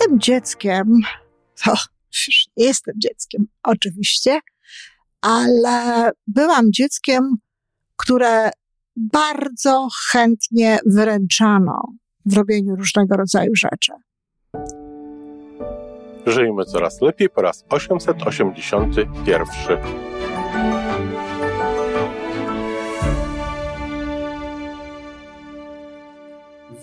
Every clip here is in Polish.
Jestem dzieckiem, to już nie jestem dzieckiem, oczywiście, ale byłam dzieckiem, które bardzo chętnie wyręczano w robieniu różnego rodzaju rzeczy. Żyjmy coraz lepiej po raz 881.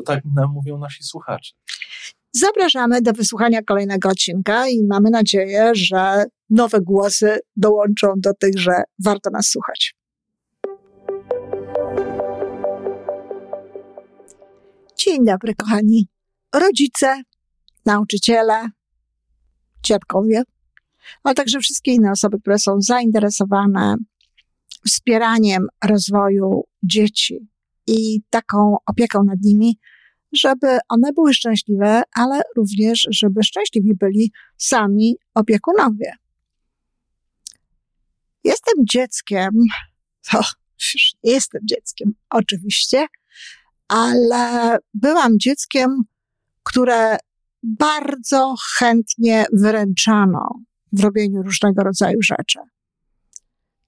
bo tak nam mówią nasi słuchacze. Zapraszamy do wysłuchania kolejnego odcinka i mamy nadzieję, że nowe głosy dołączą do tych, że warto nas słuchać. Dzień dobry, kochani. Rodzice, nauczyciele, dziadkowie, a także wszystkie inne osoby, które są zainteresowane wspieraniem rozwoju dzieci i taką opieką nad nimi, żeby one były szczęśliwe, ale również, żeby szczęśliwi byli sami opiekunowie. Jestem dzieckiem, to już nie jestem dzieckiem, oczywiście, ale byłam dzieckiem, które bardzo chętnie wyręczano w robieniu różnego rodzaju rzeczy.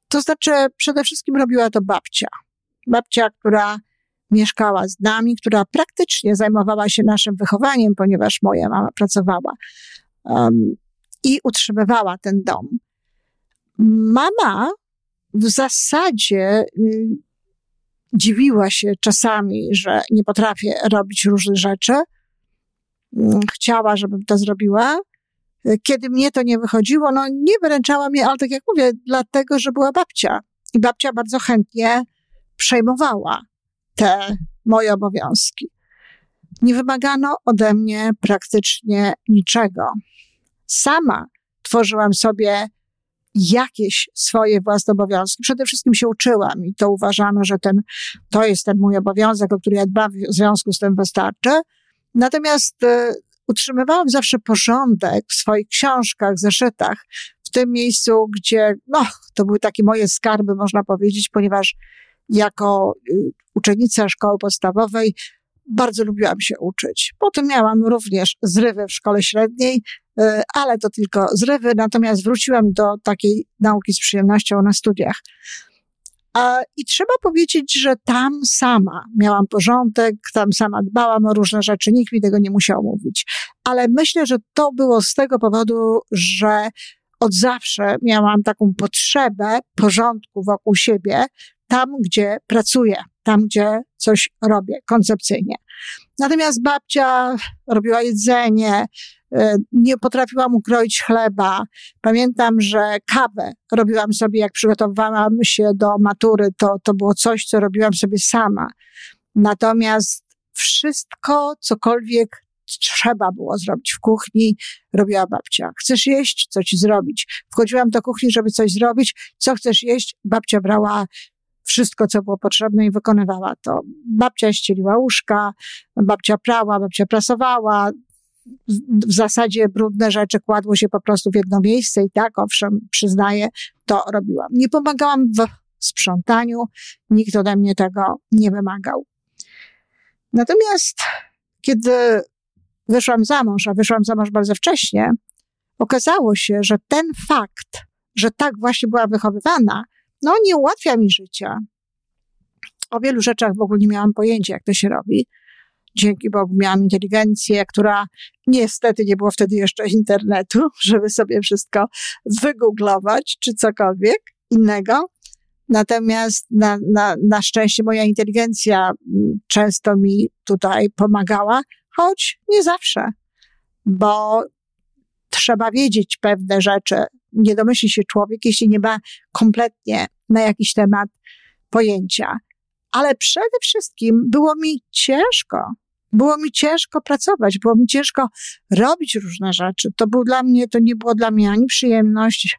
To znaczy, przede wszystkim robiła to babcia. Babcia, która mieszkała z nami, która praktycznie zajmowała się naszym wychowaniem, ponieważ moja mama pracowała um, i utrzymywała ten dom. Mama w zasadzie y, dziwiła się czasami, że nie potrafię robić różnych rzeczy. Mm, chciała, żebym to zrobiła. Kiedy mnie to nie wychodziło, no nie wyręczała mnie, ale tak jak mówię, dlatego, że była babcia. I babcia bardzo chętnie przejmowała te moje obowiązki. Nie wymagano ode mnie praktycznie niczego. Sama tworzyłam sobie jakieś swoje własne obowiązki. Przede wszystkim się uczyłam i to uważano, że ten, to jest ten mój obowiązek, o który ja dbam, w związku z tym wystarczy. Natomiast y, utrzymywałam zawsze porządek w swoich książkach, zeszytach, w tym miejscu, gdzie, no, to były takie moje skarby, można powiedzieć, ponieważ jako y, uczennica szkoły podstawowej bardzo lubiłam się uczyć. Potem miałam również zrywy w szkole średniej, y, ale to tylko zrywy, natomiast wróciłam do takiej nauki z przyjemnością na studiach. I trzeba powiedzieć, że tam sama miałam porządek, tam sama dbałam o różne rzeczy, nikt mi tego nie musiał mówić. Ale myślę, że to było z tego powodu, że od zawsze miałam taką potrzebę porządku wokół siebie, tam, gdzie pracuję, tam, gdzie coś robię koncepcyjnie. Natomiast babcia robiła jedzenie, e, nie potrafiłam ukroić chleba. Pamiętam, że kawę robiłam sobie, jak przygotowywałam się do matury, to, to było coś, co robiłam sobie sama. Natomiast wszystko, cokolwiek trzeba było zrobić w kuchni, robiła babcia. Chcesz jeść? Co ci zrobić? Wchodziłam do kuchni, żeby coś zrobić. Co chcesz jeść? Babcia brała wszystko, co było potrzebne i wykonywała to. Babcia ścieliła łóżka, babcia prała, babcia prasowała. W zasadzie brudne rzeczy kładło się po prostu w jedno miejsce i tak, owszem, przyznaję, to robiłam. Nie pomagałam w sprzątaniu, nikt ode mnie tego nie wymagał. Natomiast kiedy wyszłam za mąż, a wyszłam za mąż bardzo wcześnie, okazało się, że ten fakt, że tak właśnie była wychowywana, no nie ułatwia mi życia. O wielu rzeczach w ogóle nie miałam pojęcia, jak to się robi. Dzięki Bogu miałam inteligencję, która niestety nie było wtedy jeszcze internetu, żeby sobie wszystko wygooglować czy cokolwiek innego. Natomiast na, na, na szczęście moja inteligencja mm, często mi tutaj pomagała, choć nie zawsze, bo trzeba wiedzieć pewne rzeczy. Nie domyśli się człowiek, jeśli nie ma kompletnie na jakiś temat pojęcia. Ale przede wszystkim było mi ciężko Było mi ciężko pracować, było mi ciężko robić różne rzeczy. To był dla mnie, to nie było dla mnie ani przyjemność,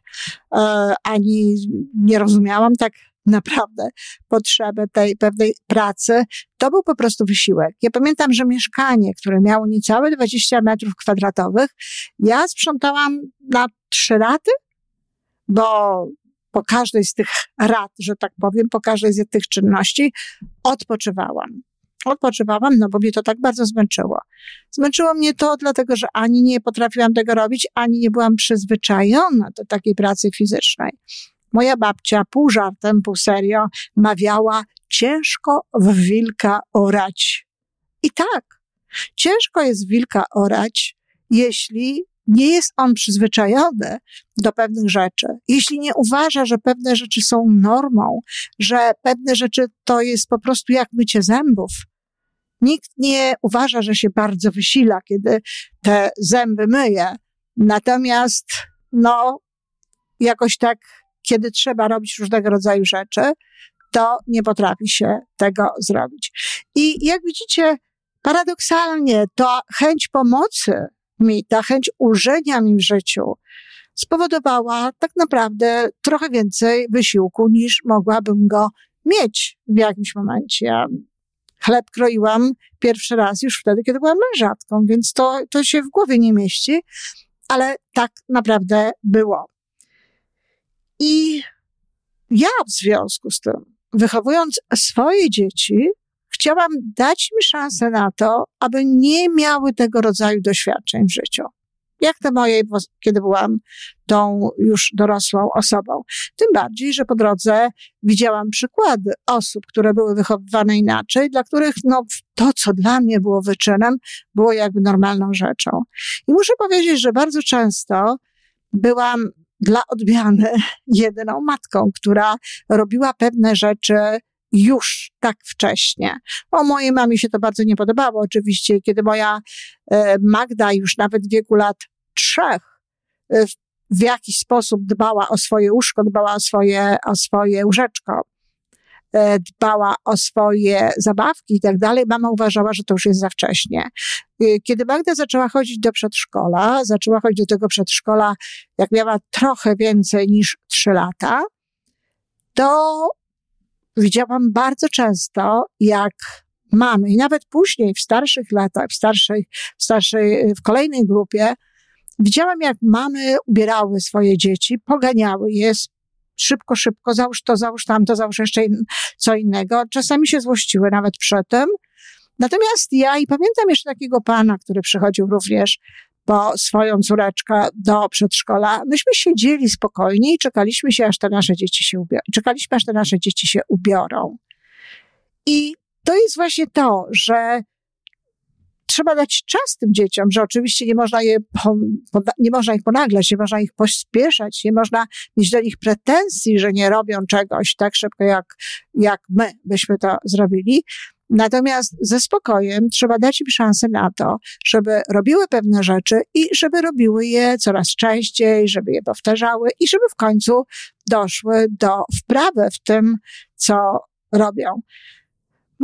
e, ani nie rozumiałam tak naprawdę potrzebę tej pewnej pracy. To był po prostu wysiłek. Ja pamiętam, że mieszkanie, które miało niecałe 20 metrów kwadratowych, ja sprzątałam na trzy raty, bo po każdej z tych rad, że tak powiem, po każdej z tych czynności odpoczywałam odpoczywałam, no bo mnie to tak bardzo zmęczyło. Zmęczyło mnie to dlatego, że ani nie potrafiłam tego robić, ani nie byłam przyzwyczajona do takiej pracy fizycznej. Moja babcia pół żartem, pół serio mawiała ciężko w wilka orać. I tak, ciężko jest wilka orać, jeśli nie jest on przyzwyczajony do pewnych rzeczy, jeśli nie uważa, że pewne rzeczy są normą, że pewne rzeczy to jest po prostu jak mycie zębów, Nikt nie uważa, że się bardzo wysila, kiedy te zęby myje. Natomiast, no, jakoś tak, kiedy trzeba robić różnego rodzaju rzeczy, to nie potrafi się tego zrobić. I jak widzicie, paradoksalnie ta chęć pomocy mi, ta chęć ulżenia mi w życiu spowodowała tak naprawdę trochę więcej wysiłku niż mogłabym go mieć w jakimś momencie. Chleb kroiłam pierwszy raz już wtedy, kiedy byłam mężatką, więc to, to się w głowie nie mieści, ale tak naprawdę było. I ja w związku z tym, wychowując swoje dzieci, chciałam dać im szansę na to, aby nie miały tego rodzaju doświadczeń w życiu jak te moje, kiedy byłam tą już dorosłą osobą. Tym bardziej, że po drodze widziałam przykłady osób, które były wychowywane inaczej, dla których no, to, co dla mnie było wyczynem, było jakby normalną rzeczą. I muszę powiedzieć, że bardzo często byłam dla odmiany jedyną matką, która robiła pewne rzeczy już tak wcześnie. O mojej mamie się to bardzo nie podobało, oczywiście, kiedy moja e, Magda już nawet w wieku lat trzech y, w jakiś sposób dbała o swoje łóżko, dbała o swoje, o swoje łóżeczko, y, dbała o swoje zabawki i tak dalej, mama uważała, że to już jest za wcześnie. Kiedy Magda zaczęła chodzić do przedszkola, zaczęła chodzić do tego przedszkola, jak miała trochę więcej niż trzy lata, to widziałam bardzo często, jak mamy, i nawet później w starszych latach, w starszej, w starszej, w kolejnej grupie, Widziałam, jak mamy ubierały swoje dzieci, poganiały je szybko, szybko, załóż to, załóż tamto, załóż jeszcze in, co innego. Czasami się złościły nawet przed tym. Natomiast ja i pamiętam jeszcze takiego pana, który przychodził również po swoją córeczkę do przedszkola. Myśmy siedzieli spokojnie i czekaliśmy się, aż te nasze dzieci się ubiorą. Czekaliśmy, aż te nasze dzieci się ubiorą. I to jest właśnie to, że trzeba dać czas tym dzieciom, że oczywiście nie można, je, nie można ich ponaglać, nie można ich pospieszać, nie można mieć do nich pretensji, że nie robią czegoś tak szybko, jak, jak my byśmy to zrobili. Natomiast ze spokojem trzeba dać im szansę na to, żeby robiły pewne rzeczy i żeby robiły je coraz częściej, żeby je powtarzały i żeby w końcu doszły do wprawy w tym, co robią.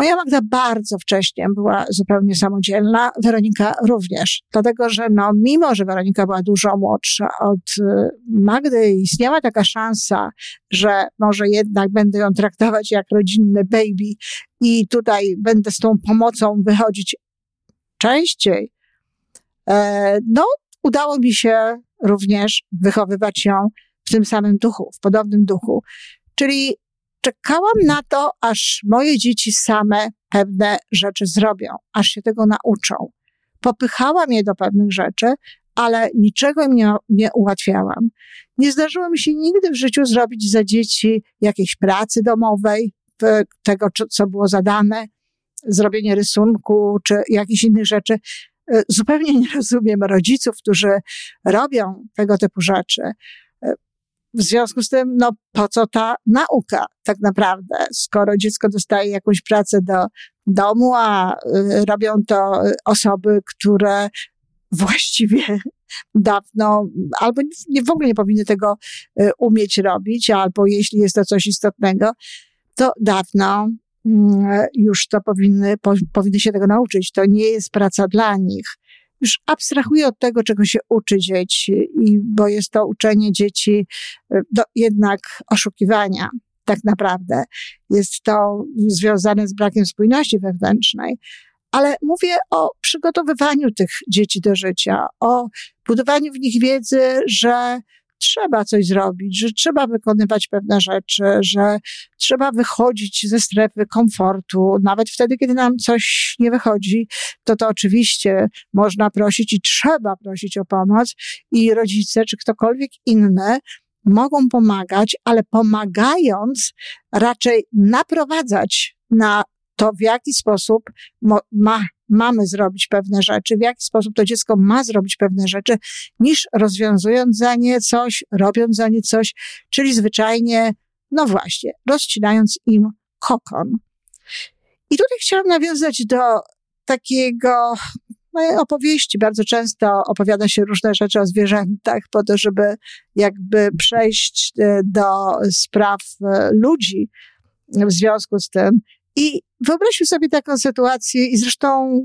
Moja Magda bardzo wcześnie była zupełnie samodzielna, Weronika również. Dlatego, że no, mimo, że Weronika była dużo młodsza od y, Magdy, istniała taka szansa, że może jednak będę ją traktować jak rodzinny baby i tutaj będę z tą pomocą wychodzić częściej. E, no, udało mi się również wychowywać ją w tym samym duchu, w podobnym duchu. Czyli czekałam na to, aż moje dzieci same pewne rzeczy zrobią, aż się tego nauczą. Popychałam je do pewnych rzeczy, ale niczego im nie, nie ułatwiałam. Nie zdarzyło mi się nigdy w życiu zrobić za dzieci jakiejś pracy domowej, tego, co było zadane, zrobienie rysunku czy jakichś innych rzeczy. E, zupełnie nie rozumiem rodziców, którzy robią tego typu rzeczy. W związku z tym, no po co ta nauka tak naprawdę, skoro dziecko dostaje jakąś pracę do domu, a y, robią to osoby, które właściwie dawno albo nie, w ogóle nie powinny tego y, umieć robić, albo jeśli jest to coś istotnego, to dawno mm, już to powinny, powinny się tego nauczyć. To nie jest praca dla nich. Już abstrahuję od tego, czego się uczy dzieci, i, bo jest to uczenie dzieci e, do jednak oszukiwania. Tak naprawdę jest to związane z brakiem spójności wewnętrznej ale mówię o przygotowywaniu tych dzieci do życia, o budowaniu w nich wiedzy, że trzeba coś zrobić, że trzeba wykonywać pewne rzeczy, że trzeba wychodzić ze strefy komfortu. Nawet wtedy, kiedy nam coś nie wychodzi, to to oczywiście można prosić i trzeba prosić o pomoc i rodzice czy ktokolwiek inny mogą pomagać, ale pomagając raczej naprowadzać na to, w jaki sposób ma, mamy zrobić pewne rzeczy, w jaki sposób to dziecko ma zrobić pewne rzeczy, niż rozwiązując za nie coś, robiąc za nie coś, czyli zwyczajnie, no właśnie, rozcinając im kokon. I tutaj chciałam nawiązać do takiego no, opowieści. Bardzo często opowiada się różne rzeczy o zwierzętach po to, żeby jakby przejść e, do spraw e, ludzi w związku z tym. I wyobraźmy sobie taką sytuację, i zresztą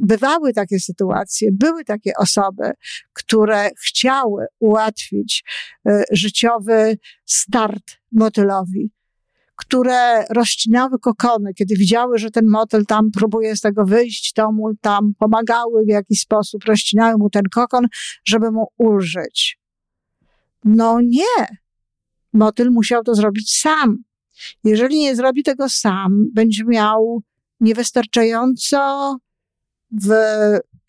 bywały takie sytuacje, były takie osoby, które chciały ułatwić y, życiowy start motylowi, które rozcinały kokony, kiedy widziały, że ten motyl tam próbuje z tego wyjść, to mu tam pomagały w jakiś sposób, rozcinały mu ten kokon, żeby mu ulżyć. No nie. Motyl musiał to zrobić sam. Jeżeli nie zrobi tego sam, będzie miał niewystarczająco w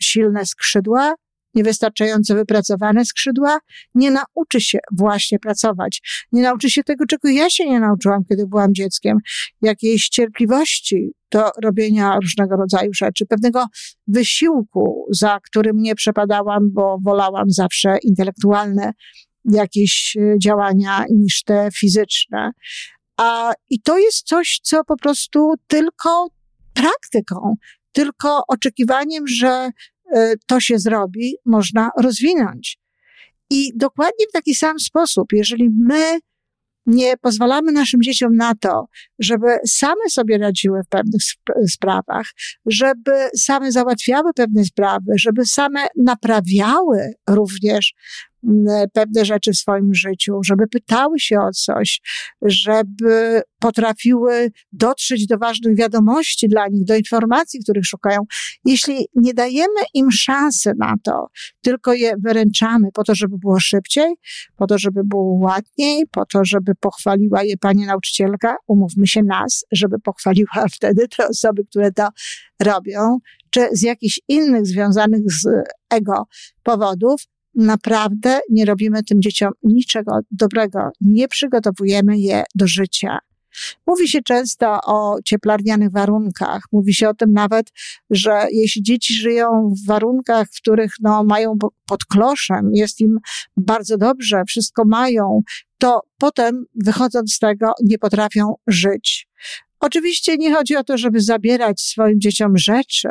silne skrzydła, niewystarczająco wypracowane skrzydła, nie nauczy się właśnie pracować. Nie nauczy się tego, czego ja się nie nauczyłam, kiedy byłam dzieckiem. Jakiejś cierpliwości do robienia różnego rodzaju rzeczy, pewnego wysiłku, za którym nie przepadałam, bo wolałam zawsze intelektualne jakieś działania niż te fizyczne. A, I to jest coś, co po prostu tylko praktyką, tylko oczekiwaniem, że y, to się zrobi, można rozwinąć. I dokładnie w taki sam sposób, jeżeli my nie pozwalamy naszym dzieciom na to, żeby same sobie radziły w pewnych sprawach, żeby same załatwiały pewne sprawy, żeby same naprawiały również pewne rzeczy w swoim życiu, żeby pytały się o coś, żeby potrafiły dotrzeć do ważnych wiadomości dla nich, do informacji, których szukają. Jeśli nie dajemy im szansy na to, tylko je wyręczamy po to, żeby było szybciej, po to, żeby było ładniej, po to, żeby pochwaliła je pani nauczycielka, umówmy się nas, żeby pochwaliła wtedy te osoby, które to robią, czy z jakichś innych związanych z ego powodów, naprawdę nie robimy tym dzieciom niczego dobrego, nie przygotowujemy je do życia. Mówi się często o cieplarnianych warunkach. Mówi się o tym nawet, że jeśli dzieci żyją w warunkach, w których no, mają pod kloszem, jest im bardzo dobrze, wszystko mają, to potem wychodząc z tego nie potrafią żyć. Oczywiście nie chodzi o to, żeby zabierać swoim dzieciom rzeczy,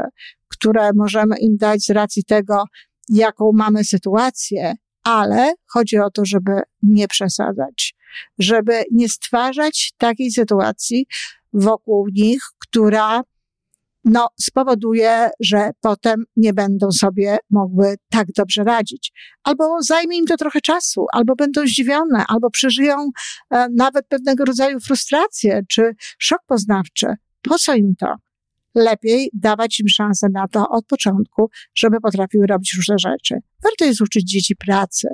które możemy im dać z racji tego, jaką mamy sytuację, ale chodzi o to, żeby nie przesadzać, żeby nie stwarzać takiej sytuacji wokół nich, która no, spowoduje, że potem nie będą sobie mogły tak dobrze radzić. Albo zajmie im to trochę czasu, albo będą zdziwione, albo przeżyją e, nawet pewnego rodzaju frustrację czy szok poznawczy. Po co im to? Lepiej dawać im szansę na to od początku, żeby potrafiły robić różne rzeczy. Warto jest uczyć dzieci pracy.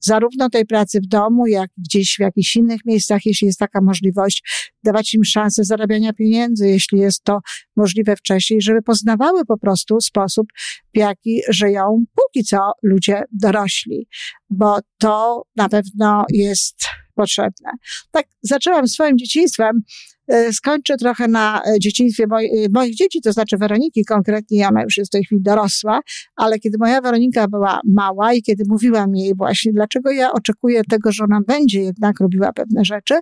Zarówno tej pracy w domu, jak gdzieś w jakichś innych miejscach, jeśli jest taka możliwość, dawać im szansę zarabiania pieniędzy, jeśli jest to możliwe wcześniej, żeby poznawały po prostu sposób, w jaki żyją póki co ludzie dorośli, bo to na pewno jest potrzebne. Tak, zaczęłam swoim dzieciństwem skończę trochę na e, dzieciństwie e, moich dzieci, to znaczy Weroniki konkretnie, ona już jest w tej chwili dorosła, ale kiedy moja Weronika była mała i kiedy mówiłam jej właśnie, dlaczego ja oczekuję tego, że ona będzie jednak robiła pewne rzeczy,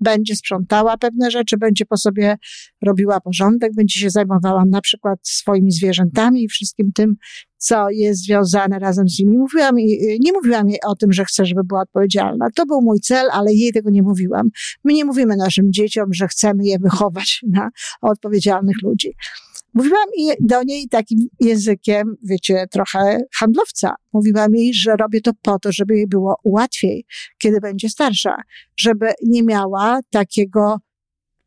będzie sprzątała pewne rzeczy, będzie po sobie robiła porządek, będzie się zajmowała na przykład swoimi zwierzętami i wszystkim tym, co jest związane razem z nimi. Mówiłam jej, nie mówiłam jej o tym, że chcę, żeby była odpowiedzialna. To był mój cel, ale jej tego nie mówiłam. My nie mówimy naszym dzieciom, że chcemy je wychować na odpowiedzialnych ludzi. Mówiłam do niej takim językiem, wiecie, trochę handlowca. Mówiłam jej, że robię to po to, żeby jej było łatwiej, kiedy będzie starsza, żeby nie miała takiego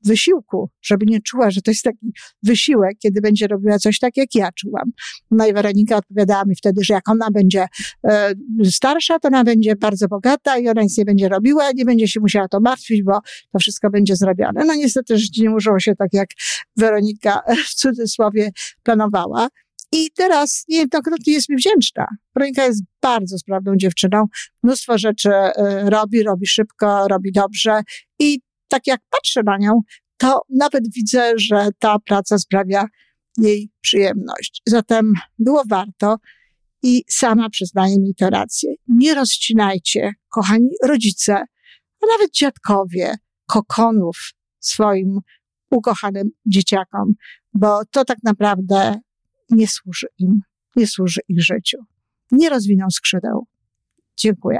wysiłku, żeby nie czuła, że to jest taki wysiłek, kiedy będzie robiła coś tak, jak ja czułam. No i Weronika odpowiadała mi wtedy, że jak ona będzie e, starsza, to ona będzie bardzo bogata i ona nic nie będzie robiła, nie będzie się musiała to martwić, bo to wszystko będzie zrobione. No niestety życie nie użyło się tak, jak Weronika w cudzysłowie planowała. I teraz niejednokrotnie jest mi wdzięczna. Weronika jest bardzo sprawną dziewczyną. Mnóstwo rzeczy e, robi, robi szybko, robi dobrze i tak jak patrzę na nią, to nawet widzę, że ta praca sprawia jej przyjemność. Zatem było warto i sama przyznaję mi tę rację. Nie rozcinajcie, kochani rodzice, a nawet dziadkowie, kokonów swoim ukochanym dzieciakom, bo to tak naprawdę nie służy im, nie służy ich życiu. Nie rozwiną skrzydeł. Dziękuję.